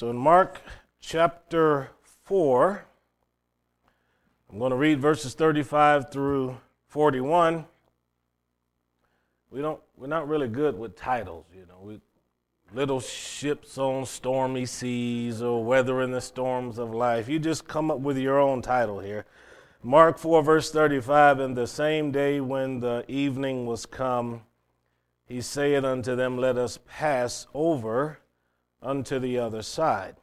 So in Mark chapter 4, I'm going to read verses 35 through 41. We don't we're not really good with titles, you know. We little ships on stormy seas or weathering the storms of life. You just come up with your own title here. Mark 4 verse 35 and the same day when the evening was come he saith unto them let us pass over unto the other side.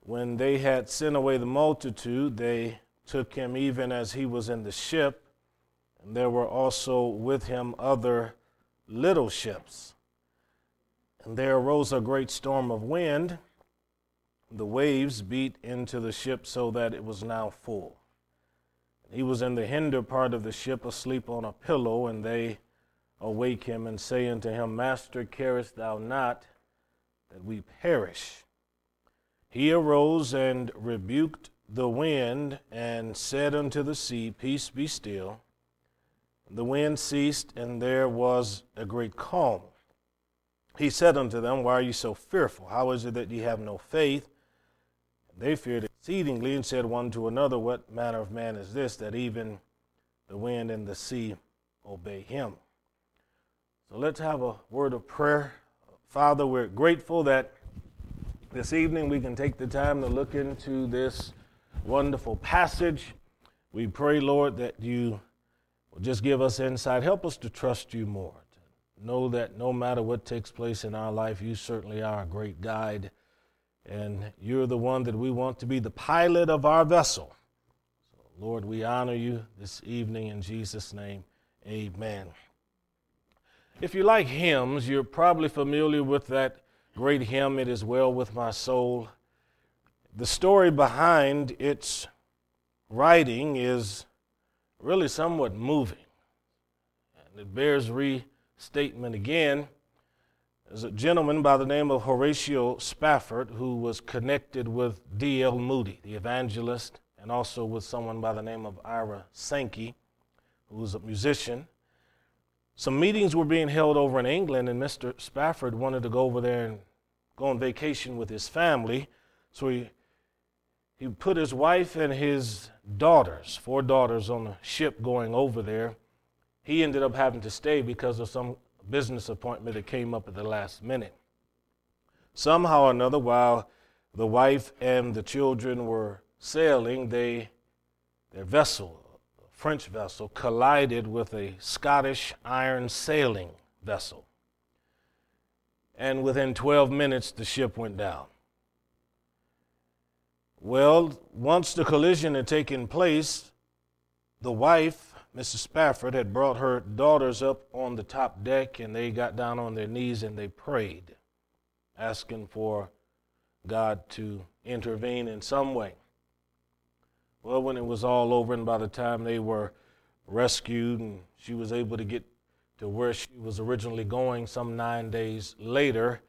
When they had sent away the multitude, they took him even as he was in the ship, and there were also with him other little ships. And there arose a great storm of wind. The waves beat into the ship so that it was now full. He was in the hinder part of the ship, asleep on a pillow, and they awake him and say unto him, Master, carest thou not that we perish. He arose and rebuked the wind and said unto the sea, Peace be still. The wind ceased, and there was a great calm. He said unto them, Why are you so fearful? How is it that ye have no faith? They feared exceedingly and said one to another, What manner of man is this, that even the wind and the sea obey him? So let's have a word of prayer Father, we're grateful that this evening we can take the time to look into this wonderful passage. We pray, Lord, that you will just give us insight. Help us to trust you more. To know that no matter what takes place in our life, you certainly are a great guide. And you're the one that we want to be the pilot of our vessel. So, Lord, we honor you this evening in Jesus' name. Amen. If you like hymns, you're probably familiar with that great hymn, It Is Well With My Soul. The story behind its writing is really somewhat moving, and it bears restatement again. There's a gentleman by the name of Horatio Spafford who was connected with D.L. Moody, the evangelist, and also with someone by the name of Ira Sankey, who was a musician. Some meetings were being held over in England, and Mr. Spafford wanted to go over there and go on vacation with his family. So he, he put his wife and his daughters, four daughters, on a ship going over there. He ended up having to stay because of some business appointment that came up at the last minute. Somehow or another, while the wife and the children were sailing, they, their vessel French vessel collided with a Scottish iron sailing vessel. And within 12 minutes, the ship went down. Well, once the collision had taken place, the wife, Mrs. Spafford, had brought her daughters up on the top deck and they got down on their knees and they prayed, asking for God to intervene in some way. Well, when it was all over, and by the time they were rescued and she was able to get to where she was originally going some nine days later,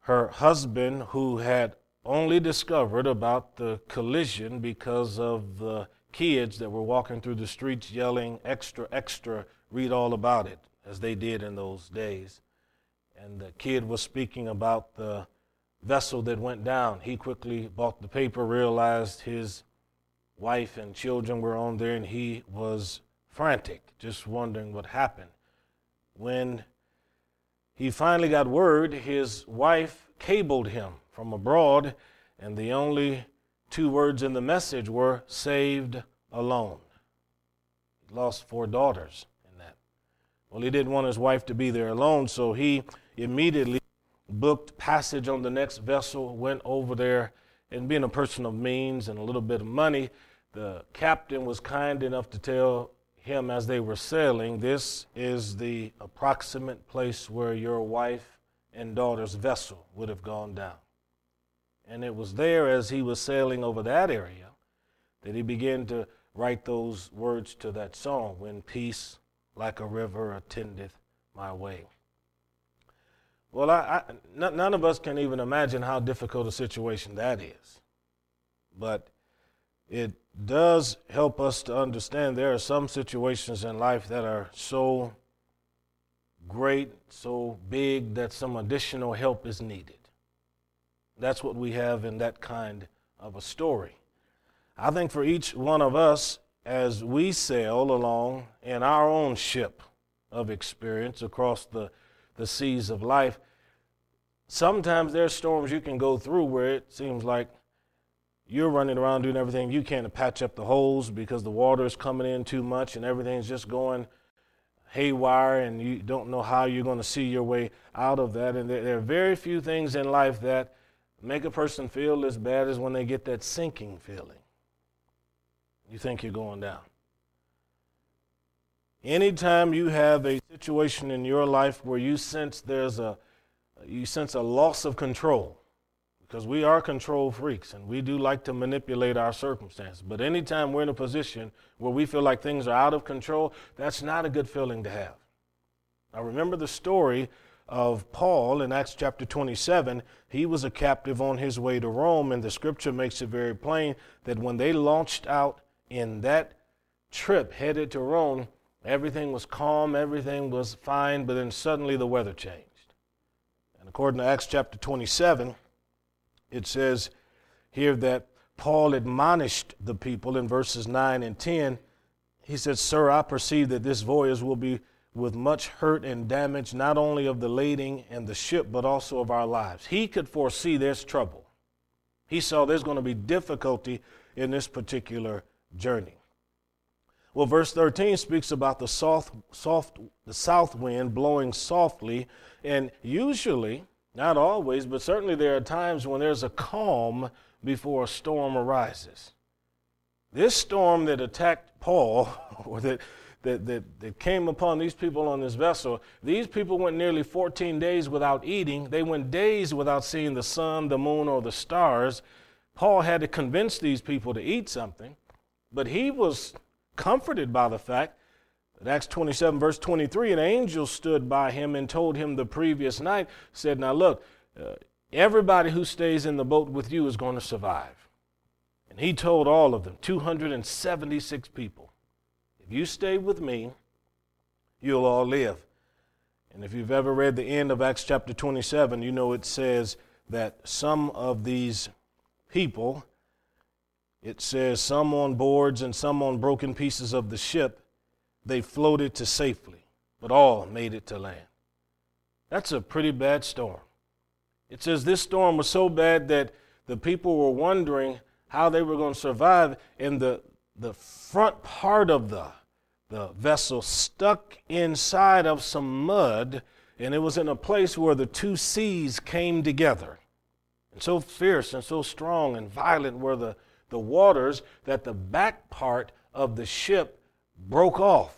her husband, who had only discovered about the collision because of the kids that were walking through the streets yelling, extra, extra, read all about it, as they did in those days. And the kid was speaking about the vessel that went down. He quickly bought the paper, realized his wife and children were on there, and he was frantic, just wondering what happened. When he finally got word, his wife cabled him from abroad, and the only two words in the message were saved alone. He lost four daughters in that. Well, he didn't want his wife to be there alone, so he immediately booked passage on the next vessel, went over there and being a person of means and a little bit of money, the captain was kind enough to tell him as they were sailing, This is the approximate place where your wife and daughter's vessel would have gone down. And it was there as he was sailing over that area that he began to write those words to that song When peace like a river attendeth my way. Well, I, I, none of us can even imagine how difficult a situation that is. But it does help us to understand there are some situations in life that are so great, so big, that some additional help is needed. That's what we have in that kind of a story. I think for each one of us, as we sail along in our own ship of experience across the, the seas of life, sometimes there's storms you can go through where it seems like you're running around doing everything you can to patch up the holes because the water is coming in too much and everything's just going haywire and you don't know how you're going to see your way out of that. And there, are very few things in life that make a person feel as bad as when they get that sinking feeling. You think you're going down. Anytime you have a situation in your life where you sense there's a you sense a loss of control, because we are control freaks and we do like to manipulate our circumstances. But anytime we're in a position where we feel like things are out of control, that's not a good feeling to have. Now, remember the story of Paul in Acts chapter 27. He was a captive on his way to Rome, and the scripture makes it very plain that when they launched out in that trip headed to Rome, everything was calm, everything was fine, but then suddenly the weather changed. And according to Acts chapter 27, it says here that Paul admonished the people in verses 9 and 10. He said, Sir, I perceive that this voyage will be with much hurt and damage, not only of the lading and the ship, but also of our lives. He could foresee there's trouble. He saw there's going to be difficulty in this particular journey. Well, verse 13 speaks about the soft, soft, the south wind blowing softly, and usually not always, but certainly there are times when there's a calm before a storm arises. This storm that attacked Paul, or that, that, that, that came upon these people on this vessel, these people went nearly 14 days without eating. They went days without seeing the sun, the moon, or the stars. Paul had to convince these people to eat something, but he was comforted by the fact in Acts 27, verse 23, an angel stood by him and told him the previous night, said, Now look, uh, everybody who stays in the boat with you is going to survive. And he told all of them, 276 people, if you stay with me, you'll all live. And if you've ever read the end of Acts chapter 27, you know it says that some of these people, it says some on boards and some on broken pieces of the ship, they floated to safely, but all made it to land. That's a pretty bad storm. It says this storm was so bad that the people were wondering how they were going to survive, and the, the front part of the, the vessel stuck inside of some mud, and it was in a place where the two seas came together. And so fierce and so strong and violent were the, the waters that the back part of the ship broke off.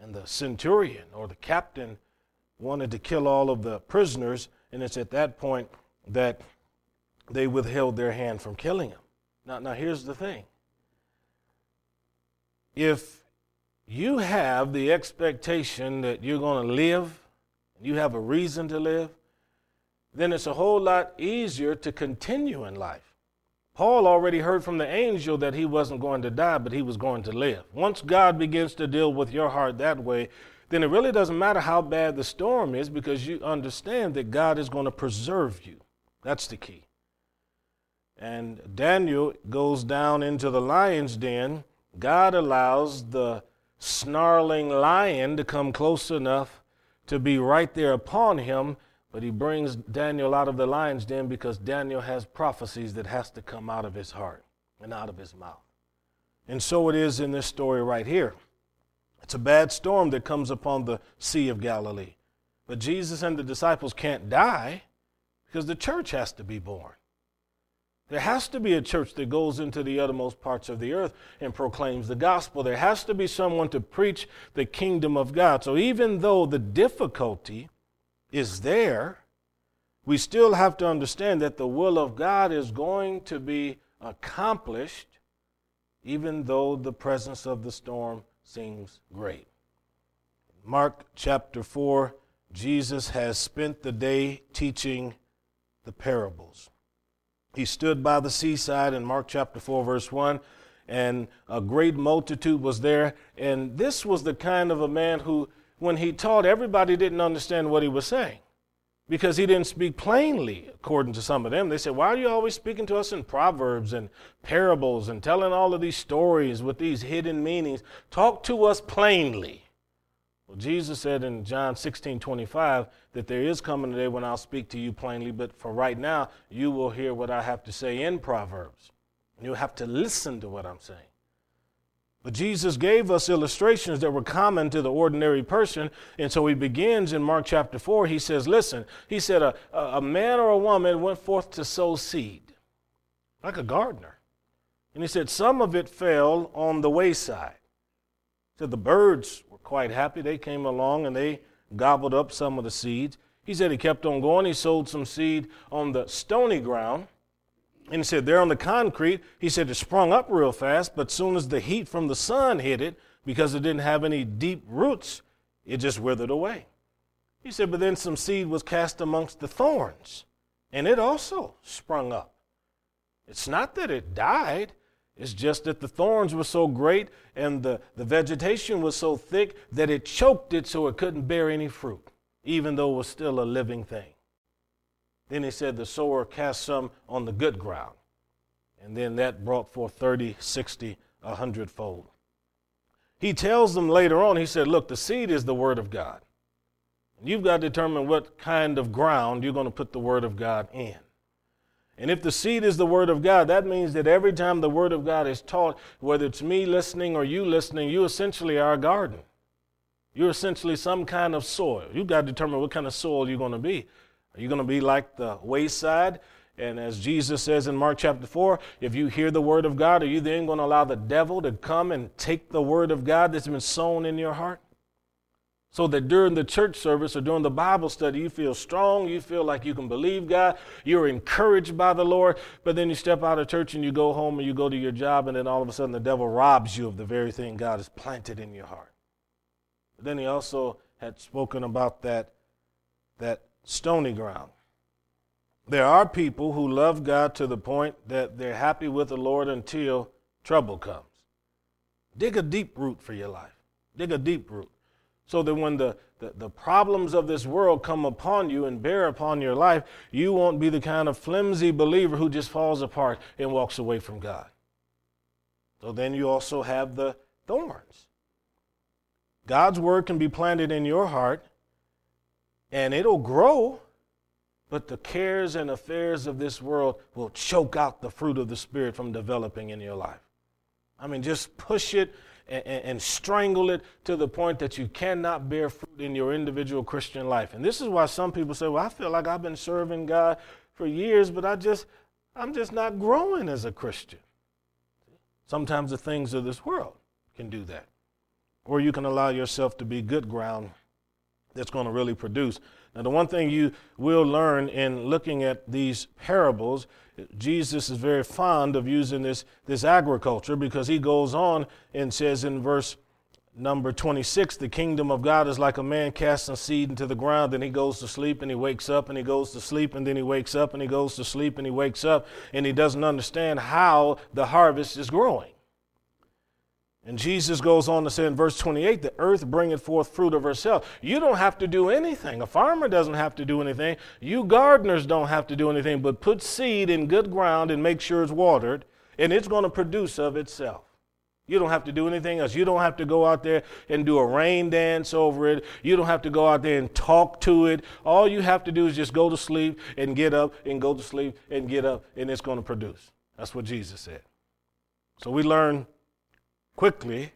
And the centurion or the captain wanted to kill all of the prisoners, and it's at that point that they withheld their hand from killing him. Now, now here's the thing. If you have the expectation that you're going to live, and you have a reason to live, then it's a whole lot easier to continue in life. Paul already heard from the angel that he wasn't going to die, but he was going to live. Once God begins to deal with your heart that way, then it really doesn't matter how bad the storm is because you understand that God is going to preserve you. That's the key. And Daniel goes down into the lion's den. God allows the snarling lion to come close enough to be right there upon him but he brings Daniel out of the lion's den because Daniel has prophecies that has to come out of his heart and out of his mouth. And so it is in this story right here. It's a bad storm that comes upon the Sea of Galilee. But Jesus and the disciples can't die because the church has to be born. There has to be a church that goes into the uttermost parts of the earth and proclaims the gospel. There has to be someone to preach the kingdom of God. So even though the difficulty is there, we still have to understand that the will of God is going to be accomplished even though the presence of the storm seems great. Mark chapter 4, Jesus has spent the day teaching the parables. He stood by the seaside in Mark chapter 4, verse 1, and a great multitude was there. And this was the kind of a man who when he taught, everybody didn't understand what he was saying. because he didn't speak plainly, according to some of them. They said, Why are you always speaking to us in proverbs and parables and telling all of these stories with these hidden meanings? Talk to us plainly. Well, Jesus said in John 16 25 that there is coming a day when I'll speak to you plainly, but for right now, you will hear what I have to say in Proverbs. You'll have to listen to what I'm saying. But Jesus gave us illustrations that were common to the ordinary person. And so he begins in Mark chapter 4. He says, Listen, he said, a, a man or a woman went forth to sow seed, like a gardener. And he said, Some of it fell on the wayside. He said, The birds were quite happy. They came along and they gobbled up some of the seeds. He said he kept on going. He sowed some seed on the stony ground. And he said, there on the concrete, he said it sprung up real fast, but soon as the heat from the sun hit it, because it didn't have any deep roots, it just withered away. He said, but then some seed was cast amongst the thorns, and it also sprung up. It's not that it died, it's just that the thorns were so great and the, the vegetation was so thick that it choked it so it couldn't bear any fruit, even though it was still a living thing. Then he said the sower cast some on the good ground. And then that brought forth 30, 60, a hundredfold. He tells them later on, he said, Look, the seed is the word of God. You've got to determine what kind of ground you're going to put the word of God in. And if the seed is the word of God, that means that every time the word of God is taught, whether it's me listening or you listening, you essentially are a garden. You're essentially some kind of soil. You've got to determine what kind of soil you're going to be. Are you going to be like the wayside? And as Jesus says in Mark chapter 4, if you hear the word of God, are you then going to allow the devil to come and take the word of God that's been sown in your heart? So that during the church service or during the Bible study, you feel strong, you feel like you can believe God, you're encouraged by the Lord, but then you step out of church and you go home and you go to your job, and then all of a sudden the devil robs you of the very thing God has planted in your heart. But then he also had spoken about that, that stony ground. There are people who love God to the point that they're happy with the Lord until trouble comes. Dig a deep root for your life. Dig a deep root. So that when the, the, the, problems of this world come upon you and bear upon your life, you won't be the kind of flimsy believer who just falls apart and walks away from God. So then you also have the thorns. God's word can be planted in your heart and it'll grow, but the cares and affairs of this world will choke out the fruit of the Spirit from developing in your life. I mean, just push it and, and, strangle it to the point that you cannot bear fruit in your individual Christian life. And this is why some people say, Well, I feel like I've been serving God for years, but I just, I'm just not growing as a Christian. Sometimes the things of this world can do that. Or you can allow yourself to be good ground that's going to really produce. Now, the one thing you will learn in looking at these parables, Jesus is very fond of using this, this agriculture because he goes on and says in verse number 26 the kingdom of God is like a man casting seed into the ground, then he goes to sleep and he wakes up and he goes to sleep and then he wakes up and he goes to sleep and he wakes up and he doesn't understand how the harvest is growing. And Jesus goes on to say in verse 28 the earth bringeth forth fruit of herself. You don't have to do anything. A farmer doesn't have to do anything. You gardeners don't have to do anything but put seed in good ground and make sure it's watered, and it's going to produce of itself. You don't have to do anything else. You don't have to go out there and do a rain dance over it. You don't have to go out there and talk to it. All you have to do is just go to sleep and get up and go to sleep and get up, and it's going to produce. That's what Jesus said. So we learn quickly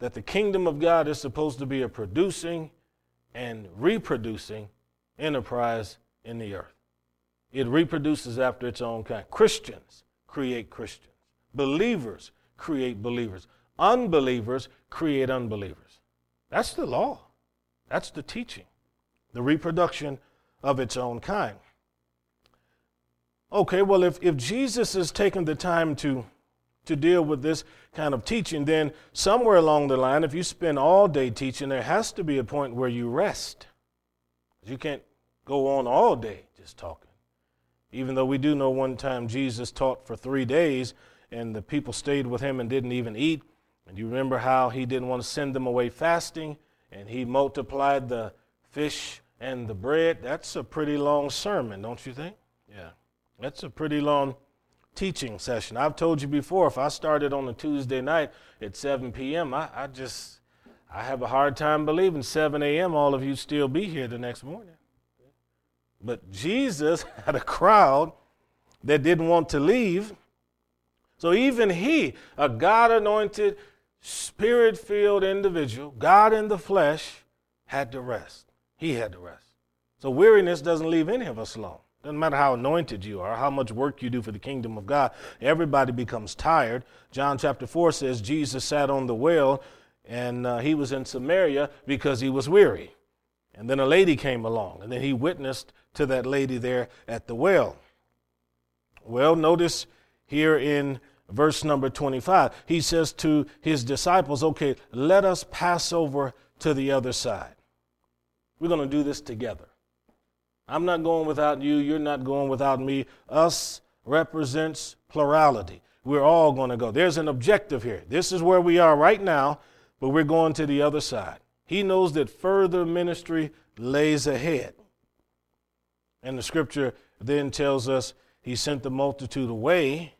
that the kingdom of God is supposed to be a producing and reproducing enterprise in the earth. It reproduces after its own kind. Christians create Christians, believers create believers, unbelievers create unbelievers. That's the law, that's the teaching, the reproduction of its own kind. Okay, well, if, if Jesus is taking the time to to deal with this kind of teaching, then somewhere along the line, if you spend all day teaching, there has to be a point where you rest. You can't go on all day just talking. Even though we do know one time Jesus taught for three days and the people stayed with him and didn't even eat. And you remember how he didn't want to send them away fasting and he multiplied the fish and the bread, that's a pretty long sermon, don't you think? Yeah. That's a pretty long teaching session. I've told you before, if I started on a Tuesday night at 7 p.m., I, I just, I have a hard time believing 7 a.m. all of you still be here the next morning. But Jesus had a crowd that didn't want to leave. So even he, a God anointed, spirit filled individual, God in the flesh, had to rest. He had to rest. So weariness doesn't leave any of us alone. Doesn't matter how anointed you are, how much work you do for the kingdom of God, everybody becomes tired. John chapter 4 says Jesus sat on the well and uh, he was in Samaria because he was weary. And then a lady came along, and then he witnessed to that lady there at the well. Well, notice here in verse number 25, he says to his disciples, Okay, let us pass over to the other side. We're going to do this together. I'm not going without you. You're not going without me. Us represents plurality. We're all going to go. There's an objective here. This is where we are right now, but we're going to the other side. He knows that further ministry lays ahead. And the scripture then tells us he sent the multitude away,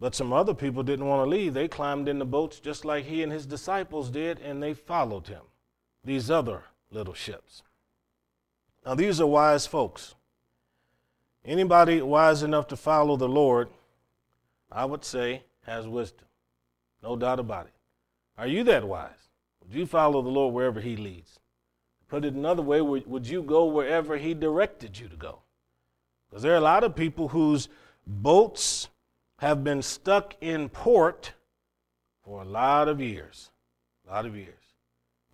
but some other people didn't want to leave. They climbed in the boats just like he and his disciples did, and they followed him. These other little ships. Now, these are wise folks. Anybody wise enough to follow the Lord, I would say, has wisdom. No doubt about it. Are you that wise? Would you follow the Lord wherever He leads? Put it another way, would you go wherever He directed you to go? Because there are a lot of people whose boats have been stuck in port for a lot of years. A lot of years.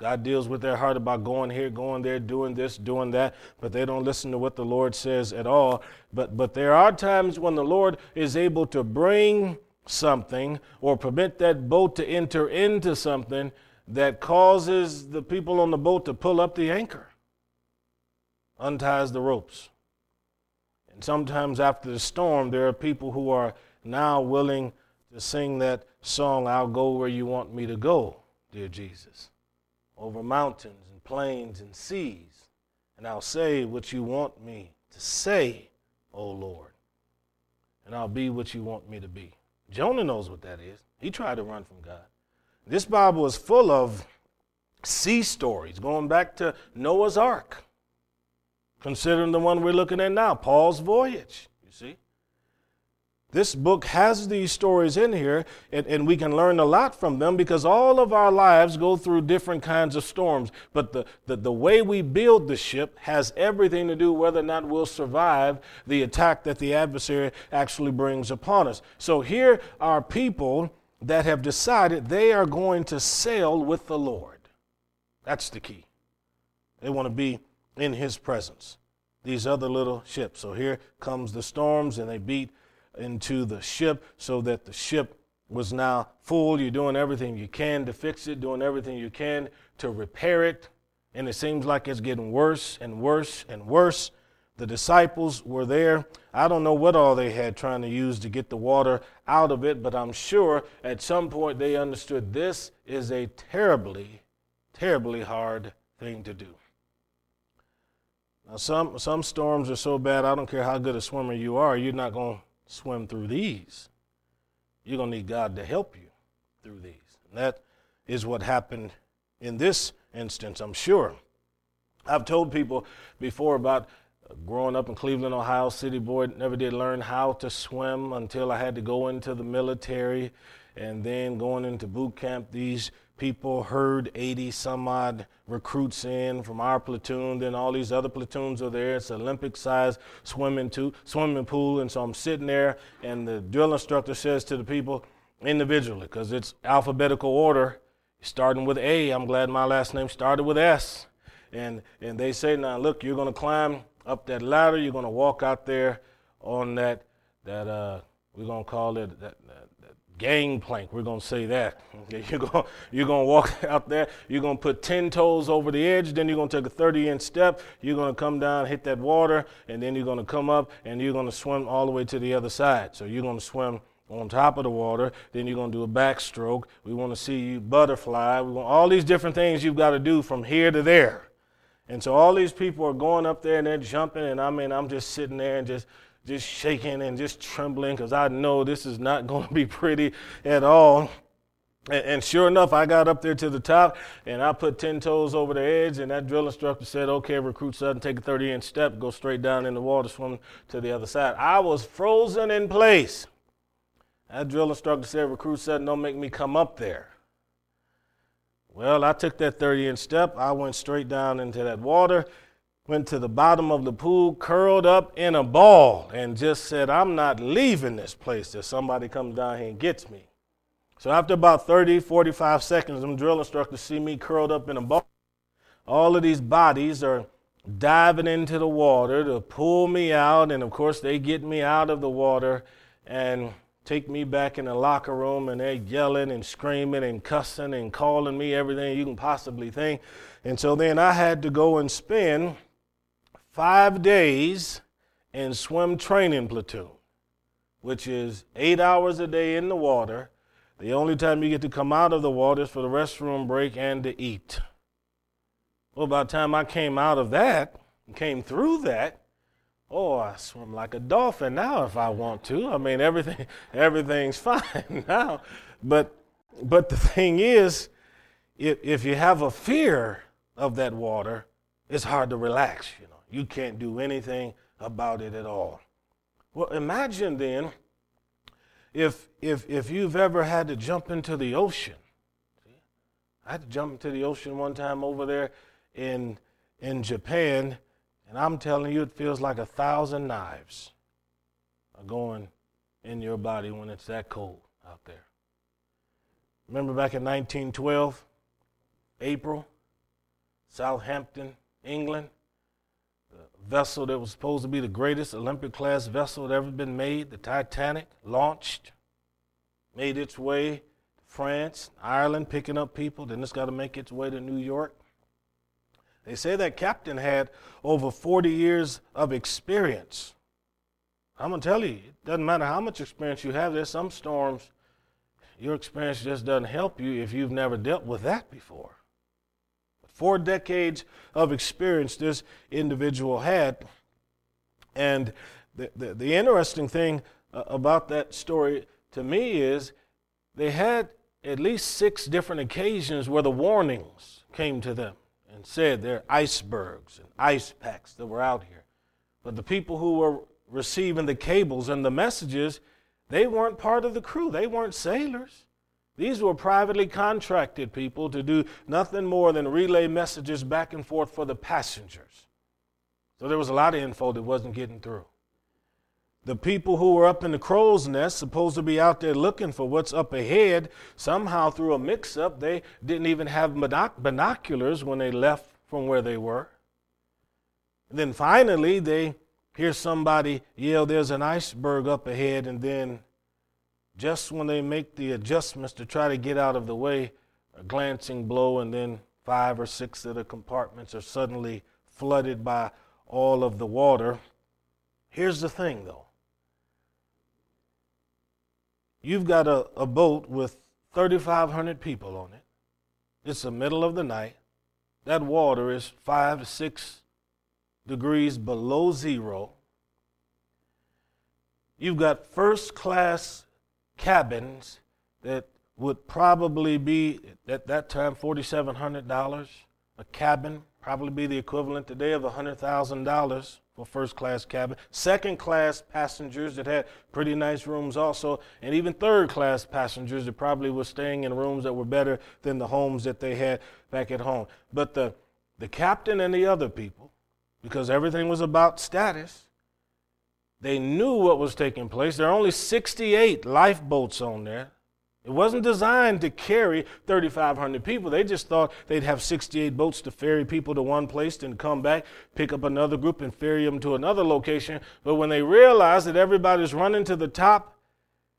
God deals with their heart about going here, going there, doing this, doing that, but they don't listen to what the Lord says at all. But, but there are times when the Lord is able to bring something or permit that boat to enter into something that causes the people on the boat to pull up the anchor, unties the ropes. And sometimes after the storm, there are people who are now willing to sing that song, I'll go where you want me to go, dear Jesus over mountains and plains and seas, and I'll say what you want me to say, O Lord, and I'll be what you want me to be. Jonah knows what that is. He tried to run from God. This Bible is full of sea stories going back to Noah's Ark, considering the one we're looking at now, Paul's voyage, you see. This book has these stories in here, and, and, we can learn a lot from them because all of our lives go through different kinds of storms. But the, the, the way we build the ship has everything to do whether or not we'll survive the attack that the adversary actually brings upon us. So here are people that have decided they are going to sail with the Lord. That's the key. They want to be in his presence. These other little ships. So here comes the storms, and they beat into the ship so that the ship was now full. You're doing everything you can to fix it, doing everything you can to repair it. And it seems like it's getting worse and worse and worse. The disciples were there. I don't know what all they had trying to use to get the water out of it, but I'm sure at some point they understood this is a terribly, terribly hard thing to do. Now, some, some storms are so bad, I don't care how good a swimmer you are, you're not going to swim through these. You're going to need God to help you through these. And that is what happened in this instance, I'm sure. I've told people before about growing up in Cleveland, Ohio, city boy, never did learn how to swim until I had to go into the military and then going into boot camp. These people herd 80 some odd recruits in from our platoon. Then all these other platoons are there. It's Olympic size swimming, to, swimming pool. And so I'm sitting there, and the drill instructor says to the people individually, because it's alphabetical order, starting with A. I'm glad my last name started with S. And, and they say, now look, you're going to climb up that ladder. You're going to walk out there on that, that uh, we're going to call it that gangplank. We're going to say that. You're going you're to walk out there. You're going to put 10 toes over the edge. Then you're going to take a 30 inch step. You're going to come down, hit that water, and then you're going to come up and you're going to swim all the way to the other side. So you're going to swim on top of the water. Then you're going to do a backstroke. We want to see you butterfly. We want all these different things you've got to do from here to there. And so all these people are going up there and they're jumping, and I mean, I'm just sitting there and just just shaking and just trembling because I know this is not going to be pretty at all. And, and, sure enough, I got up there to the top and I put 10 toes over the edge, and that drill instructor said, Okay, recruit sudden, take a 30 inch step, go straight down in the water, swim to the other side. I was frozen in place. That drill instructor said, Recruit sudden, don't make me come up there. Well, I took that 30 inch step. I went straight down into that water, went to the bottom of the pool, curled up in a ball, and just said, I'm not leaving this place till somebody comes down here and gets me. So after about 30, 45 seconds, them drill instructors see me curled up in a ball. All of these bodies are diving into the water to pull me out, and of course, they get me out of the water. And take me back in the locker room and they're yelling and screaming and cussing and calling me everything you can possibly think. And so then I had to go and spend five days in swim training platoon, which is eight hours a day in the water. The only time you get to come out of the water is for the restroom break and to eat. Well, by the time I came out of that, and came through that, Oh, I swim like a dolphin now if I want to. I mean, everything, everything's fine now. But, but the thing is, if, if you have a fear of that water, it's hard to relax. You know, you can't do anything about it at all. Well, imagine then if if if you've ever had to jump into the ocean. I had to jump into the ocean one time over there in in Japan and I'm telling you, it feels like a thousand knives are going in your body when it's that cold out there. Remember back in 1912, April, Southampton, England, vessel that was supposed to be the greatest Olympic class vessel that ever been made, the Titanic, launched, made its way to France, Ireland, picking up people. Then it's got to make its way to New York. They say that captain had over 40 years of experience. I'm going to tell you, it doesn't matter how much experience you have, there's some storms, your experience just doesn't help you if you've never dealt with that before. Four decades of experience this individual had. And the, the, the interesting thing uh, about that story to me is they had at least six different occasions where the warnings came to them and said there are icebergs and ice packs that were out here. But the people who were receiving the cables and the messages, they weren't part of the crew. They weren't sailors. These were privately contracted people to do nothing more than relay messages back and forth for the passengers. So there was a lot of info that wasn't getting through. The people who were up in the crow's nest, supposed to be out there looking for what's up ahead, somehow through a mix up, they didn't even have binoculars when they left from where they were. And then finally, they hear somebody yell, There's an iceberg up ahead, and then just when they make the adjustments to try to get out of the way, a glancing blow, and then five or six of the compartments are suddenly flooded by all of the water. Here's the thing, though You've got a, a boat with 3,500 people on it. It's the middle of the night. That water is five to six degrees below zero. You've got first class cabins that would probably be, at that time, $4,700 a cabin, probably be the equivalent today of $100,000 for first class cabin, second class passengers that had pretty nice rooms also, and even third class passengers that probably were staying in rooms that were better than the homes that they had back at home. But the, the captain and the other people, because everything was about status, they knew what was taking place. There are only 68 lifeboats on there. It wasn't designed to carry 3,500 people. They just thought they'd have 68 boats to ferry people to one place, then come back, pick up another group, and ferry them to another location. But when they realized that everybody's running to the top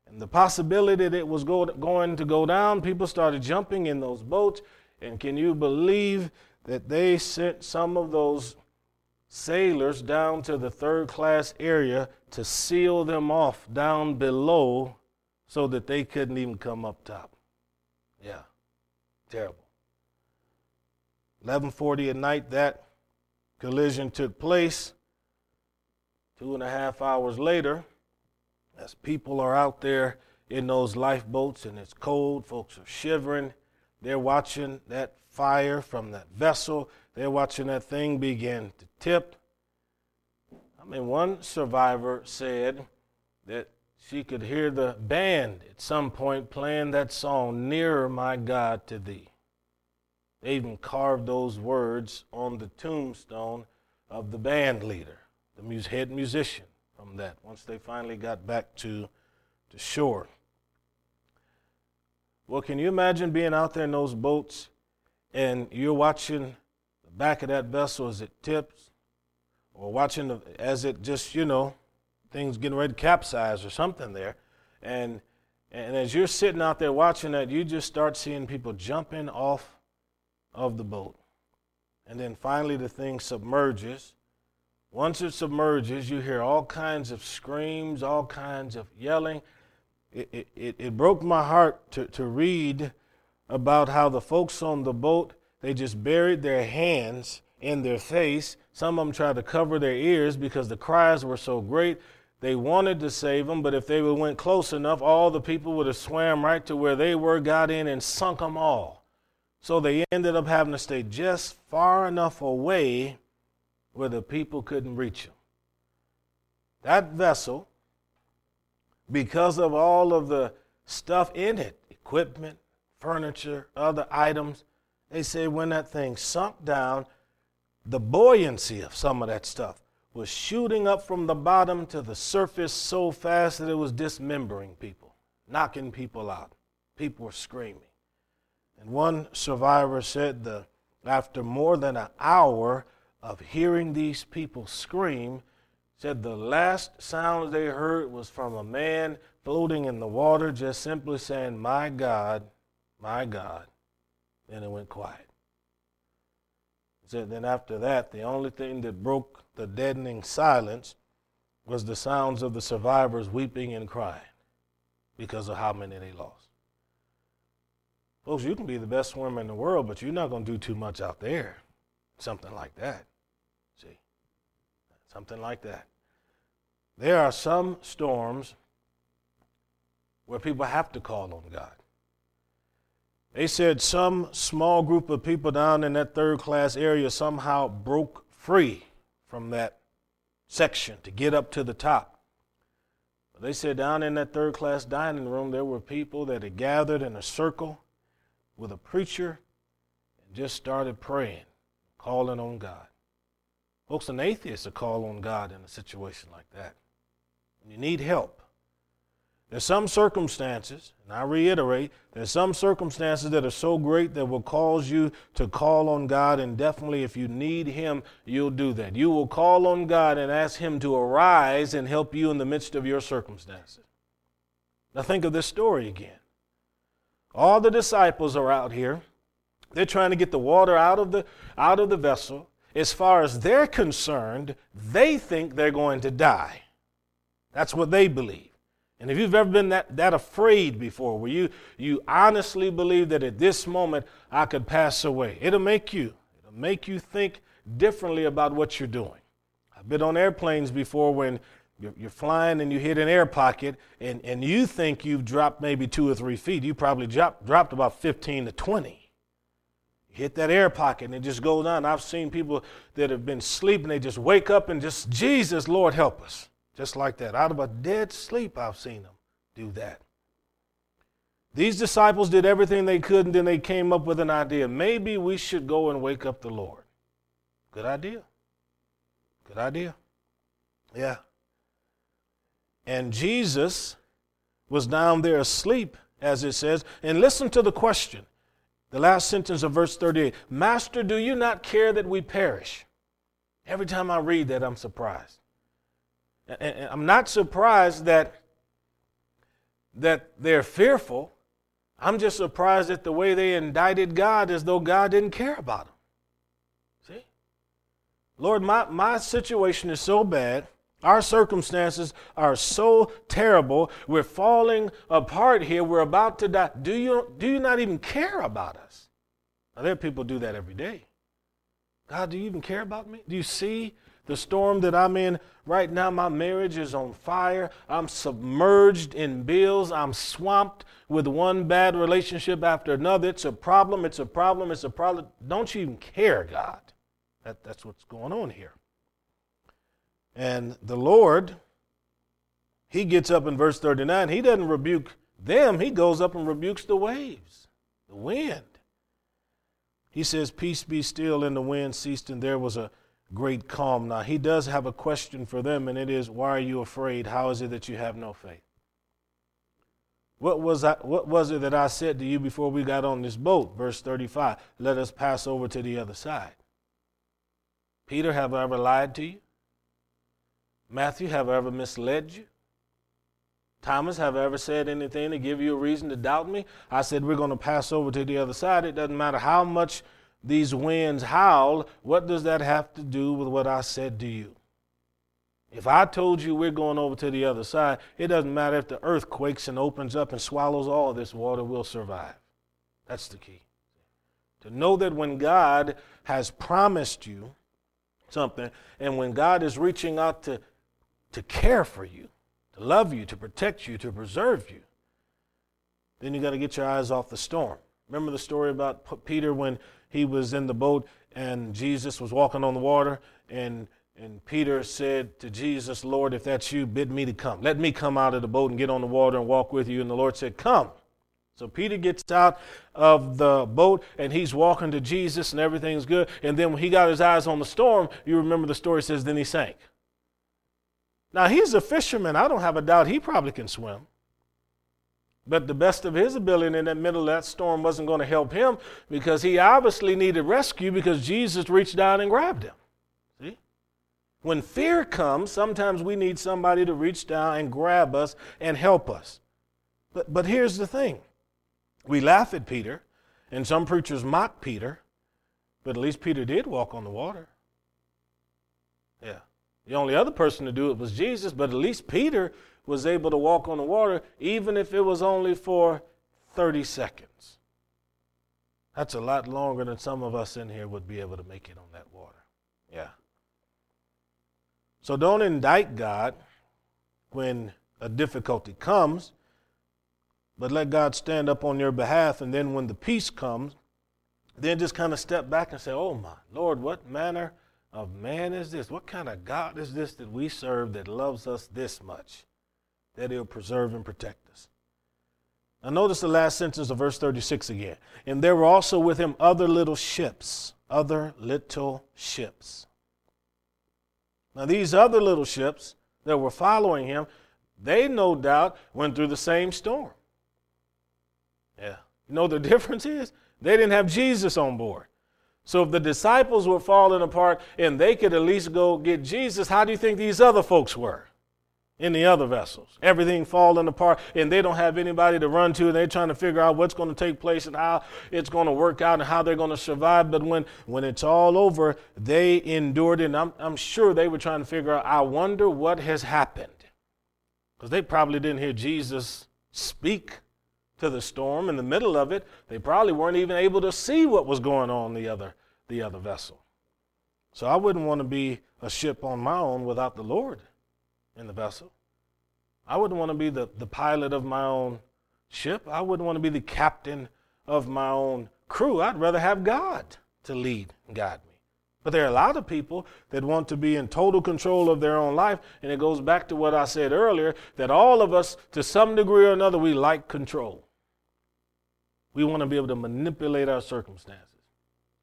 and the possibility that it was go, going to go down, people started jumping in those boats. And can you believe that they sent some of those sailors down to the third class area to seal them off down below? so that they couldn't even come up top. Yeah, terrible. 11:40 at night, that collision took place. Two and a half hours later, as people are out there in those lifeboats and it's cold, folks are shivering. They're watching that fire from that vessel. They're watching that thing begin to tip. I mean, one survivor said that she could hear the band at some point playing that song, Nearer My God to Thee. They even carved those words on the tombstone of the band leader, the head musician from that, once they finally got back to, to shore. Well, can you imagine being out there in those boats and you're watching back of that vessel as it tips, or watching the, as it just, you know, things getting ready to capsize or something there. And, and as you're sitting out there watching that, you just start seeing people jumping off of the boat. And then finally the thing submerges. Once it submerges, you hear all kinds of screams, all kinds of yelling. It, it, it broke my heart to, to read about how the folks on the boat, they just buried their hands in their face. Some of them tried to cover their ears because the cries were so great. They wanted to save them, but if they went close enough, all the people would have swam right to where they were, got in, and sunk them all. So they ended up having to stay just far enough away where the people couldn't reach them. That vessel, because of all of the stuff in it equipment, furniture, other items they say when that thing sunk down, the buoyancy of some of that stuff was shooting up from the bottom to the surface so fast that it was dismembering people, knocking people out. People were screaming. And one survivor said that after more than an hour of hearing these people scream, said the last sound they heard was from a man floating in the water, just simply saying, My God, my God. Then it went quiet. He said, then after that, the only thing that broke the deadening silence was the sounds of the survivors weeping and crying because of how many they lost. Folks, you can be the best swimmer in the world, but you're not going to do too much out there. Something like that. See? Something like that. There are some storms where people have to call on God. They said some small group of people down in that third class area somehow broke free from that section to get up to the top. But they said down in that third class dining room, there were people that had gathered in a circle with a preacher and just started praying, calling on God. Folks, an atheist will call on God in a situation like that. When you need help, there's some circumstances, and I reiterate, there's some circumstances that are so great that will cause you to call on God, and definitely if you need Him, you'll do that. You will call on God and ask Him to arise and help you in the midst of your circumstances. Now think of this story again. All the disciples are out here. They're trying to get the water out of the, out of the vessel. As far as they're concerned, they think they're going to die. That's what they believe. And if you've ever been that, that afraid before, where you, you honestly believe that at this moment I could pass away, it'll make you, it'll make you think differently about what you're doing. I've been on airplanes before when you're, you're flying and you hit an air pocket and, and you think you've dropped maybe two or three feet. You probably dropped, dropped about 15 to 20 hit that air pocket and it just goes on. I've seen people that have been sleeping, they just wake up and just, Jesus, Lord, help us. Just like that. Out of a dead sleep, I've seen them do that. These disciples did everything they could, and then they came up with an idea. Maybe we should go and wake up the Lord. Good idea. Good idea. Yeah. And Jesus was down there asleep, as it says. And listen to the question. The last sentence of verse 38 Master, do you not care that we perish? Every time I read that, I'm surprised. And I'm not surprised that, that they're fearful. I'm just surprised at the way they indicted God as though God didn't care about them. See? Lord, my, my situation is so bad. Our circumstances are so terrible. We're falling apart here. We're about to die. Do you, do you not even care about us? Now, there are people do that every day. God, do you even care about me? Do you see the storm that I'm in right now? My marriage is on fire. I'm submerged in bills. I'm swamped with one bad relationship after another. It's a problem. It's a problem. It's a problem. Don't you even care, God? That, that's what's going on here. And the Lord, He gets up in verse 39. He doesn't rebuke them, He goes up and rebukes the waves, the wind. He says, Peace be still, and the wind ceased, and there was a great calm. Now, he does have a question for them, and it is, Why are you afraid? How is it that you have no faith? What was, I, what was it that I said to you before we got on this boat? Verse 35 Let us pass over to the other side. Peter, have I ever lied to you? Matthew, have I ever misled you? Thomas, have I ever said anything to give you a reason to doubt me? I said, We're going to pass over to the other side. It doesn't matter how much these winds howl. What does that have to do with what I said to you? If I told you we're going over to the other side, it doesn't matter if the earth quakes and opens up and swallows all this water, we'll survive. That's the key. To know that when God has promised you something, and when God is reaching out to, to care for you, to love you, to protect you, to preserve you, then you got to get your eyes off the storm. Remember the story about Peter when he was in the boat and Jesus was walking on the water and and Peter said to Jesus, Lord, if that's you, bid me to come. Let me come out of the boat and get on the water and walk with you. And the Lord said, Come. So Peter gets out of the boat and he's walking to Jesus and everything's good. And then when he got his eyes on the storm, you remember the story says, then he sank. Now, he's a fisherman. I don't have a doubt he probably can swim. But the best of his ability in the middle of that storm wasn't going to help him because he obviously needed rescue because Jesus reached down and grabbed him. See? When fear comes, sometimes we need somebody to reach down and grab us and help us. But, but here's the thing we laugh at Peter, and some preachers mock Peter, but at least Peter did walk on the water. Yeah. The only other person to do it was Jesus, but at least Peter was able to walk on the water, even if it was only for 30 seconds. That's a lot longer than some of us in here would be able to make it on that water. Yeah. So don't indict God when a difficulty comes, but let God stand up on your behalf. And then when the peace comes, then just kind of step back and say, Oh my Lord, what manner of man is this? What kind of God is this that we serve that loves us this much, that he'll preserve and protect us? Now, notice the last sentence of verse 36 again. And there were also with him other little ships, other little ships. Now, these other little ships that were following him, they no doubt went through the same storm. Yeah. You know the difference is? They didn't have Jesus on board. So if the disciples were falling apart and they could at least go get Jesus, how do you think these other folks were in the other vessels? Everything falling apart and they don't have anybody to run to and they're trying to figure out what's going to take place and how it's going to work out and how they're going to survive. But when, when it's all over, they endured it. And I'm, I'm sure they were trying to figure out, I wonder what has happened. Because they probably didn't hear Jesus speak to the storm in the middle of it, they probably weren't even able to see what was going on the other the other vessel. So I wouldn't want to be a ship on my own without the Lord in the vessel. I wouldn't want to be the, the pilot of my own ship. I wouldn't want to be the captain of my own crew. I'd rather have God to lead and guide me. But there are a lot of people that want to be in total control of their own life. And it goes back to what I said earlier that all of us, to some degree or another, we like control. We want to be able to manipulate our circumstances.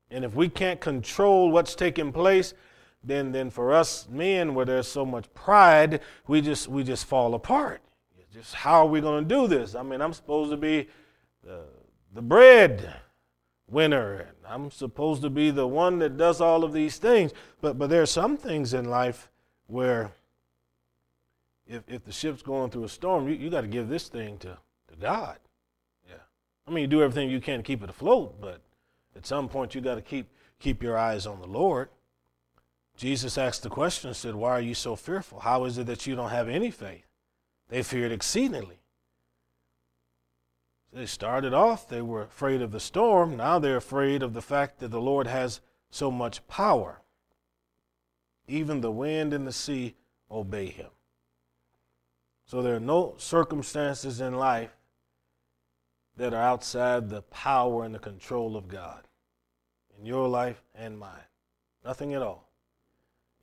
And if we can't control what's taking place, then, then for us men, where there's so much pride, we just, we just fall apart. Just how are we going to do this? I mean, I'm supposed to be the, the bread winner, and I'm supposed to be the one that does all of these things. But, but there are some things in life where if, if the ship's going through a storm, you, you got to give this thing to, to God. Yeah. I mean, you do everything you can to keep it afloat, but at some point you got to keep keep your eyes on the Lord. Jesus asked the question, and said, Why are you so fearful? How is it that you don't have any faith? They feared exceedingly. They started off, they were afraid of the storm. Now they're afraid of the fact that the Lord has so much power. Even the wind and the sea obey him. So there are no circumstances in life that are outside the power and the control of God in your life and mine. Nothing at all.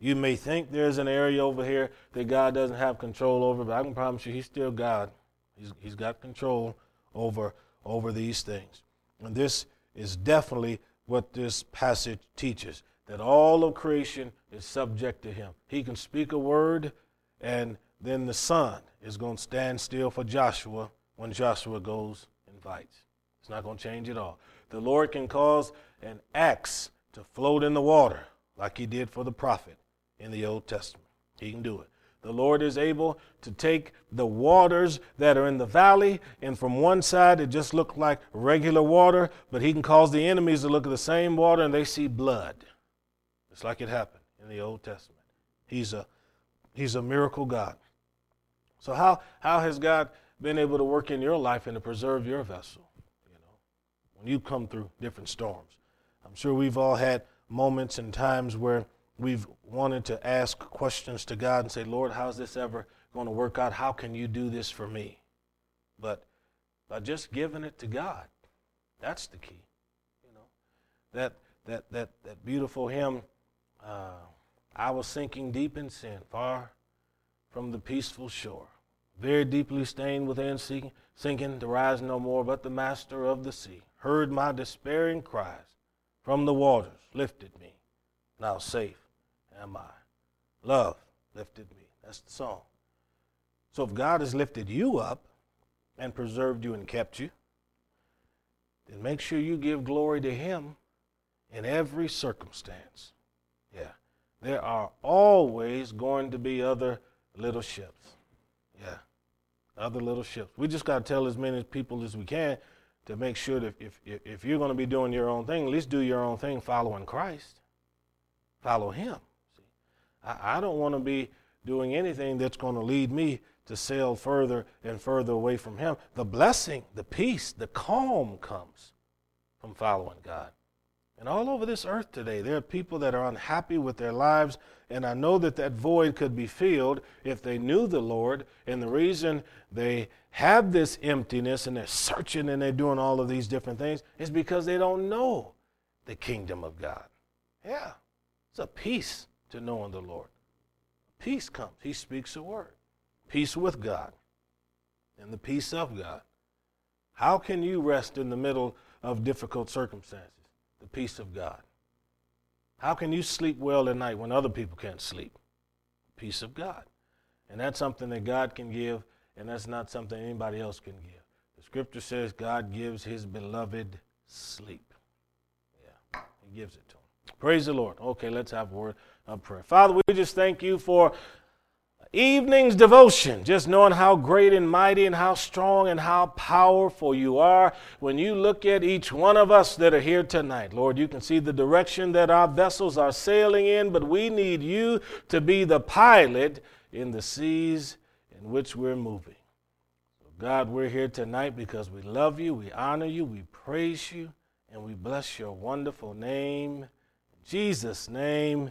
You may think there's an area over here that God doesn't have control over, but I can promise you He's still God. He's, he's got control over, over these things. And this is definitely what this passage teaches that all of creation is subject to Him. He can speak a word, and then the sun is going to stand still for Joshua when Joshua goes and fights. It's not going to change at all. The Lord can cause an axe to float in the water like He did for the prophet in the Old Testament. He can do it. The Lord is able to take the waters that are in the valley, and from one side it just looked like regular water, but He can cause the enemies to look at the same water and they see blood. It's like it happened in the Old Testament. He's a, he's a miracle God. So, how, how has God been able to work in your life and to preserve your vessel? You know, when you come through different storms. I'm sure we've all had moments and times where we've wanted to ask questions to God and say, Lord, how's this ever going to work out? How can you do this for me? But by just giving it to God, that's the key. You know, that that that that beautiful hymn, uh, I was sinking deep in sin, far from the peaceful shore, very deeply stained within, sinking, sinking to rise no more. But the Master of the sea heard my despairing cries from the waters, lifted me, now safe am I. Love lifted me. That's the song. So if God has lifted you up and preserved you and kept you, then make sure you give glory to Him in every circumstance. Yeah. There are always going to be other little ships. Yeah. Other little ships. We just got to tell as many people as we can to make sure that if, if, if you're going to be doing your own thing, at least do your own thing following Christ. Follow Him. I, I don't want to be doing anything that's going to lead me to sail further and further away from Him. The blessing, the peace, the calm comes from following God. And all over this earth today, there are people that are unhappy with their lives, and I know that that void could be filled if they knew the Lord. And the reason they have this emptiness and they're searching and they're doing all of these different things is because they don't know the kingdom of God. Yeah, it's a peace to knowing the Lord. Peace comes. He speaks a word. Peace with God and the peace of God. How can you rest in the middle of difficult circumstances? The peace of God. How can you sleep well at night when other people can't sleep? The Peace of God. And that's something that God can give, and that's not something anybody else can give. The scripture says God gives his beloved sleep. Yeah, he gives it to him. Praise the Lord. Okay, let's have a word of prayer. Father, we just thank you for evening's devotion, just knowing how great and mighty and how strong and how powerful you are. When you look at each one of us that are here tonight, Lord, you can see the direction that our vessels are sailing in, but we need you to be the pilot in the seas in which we're moving. God, we're here tonight because we love you, we honor you, we praise you, and we bless your wonderful name. Jesus' name,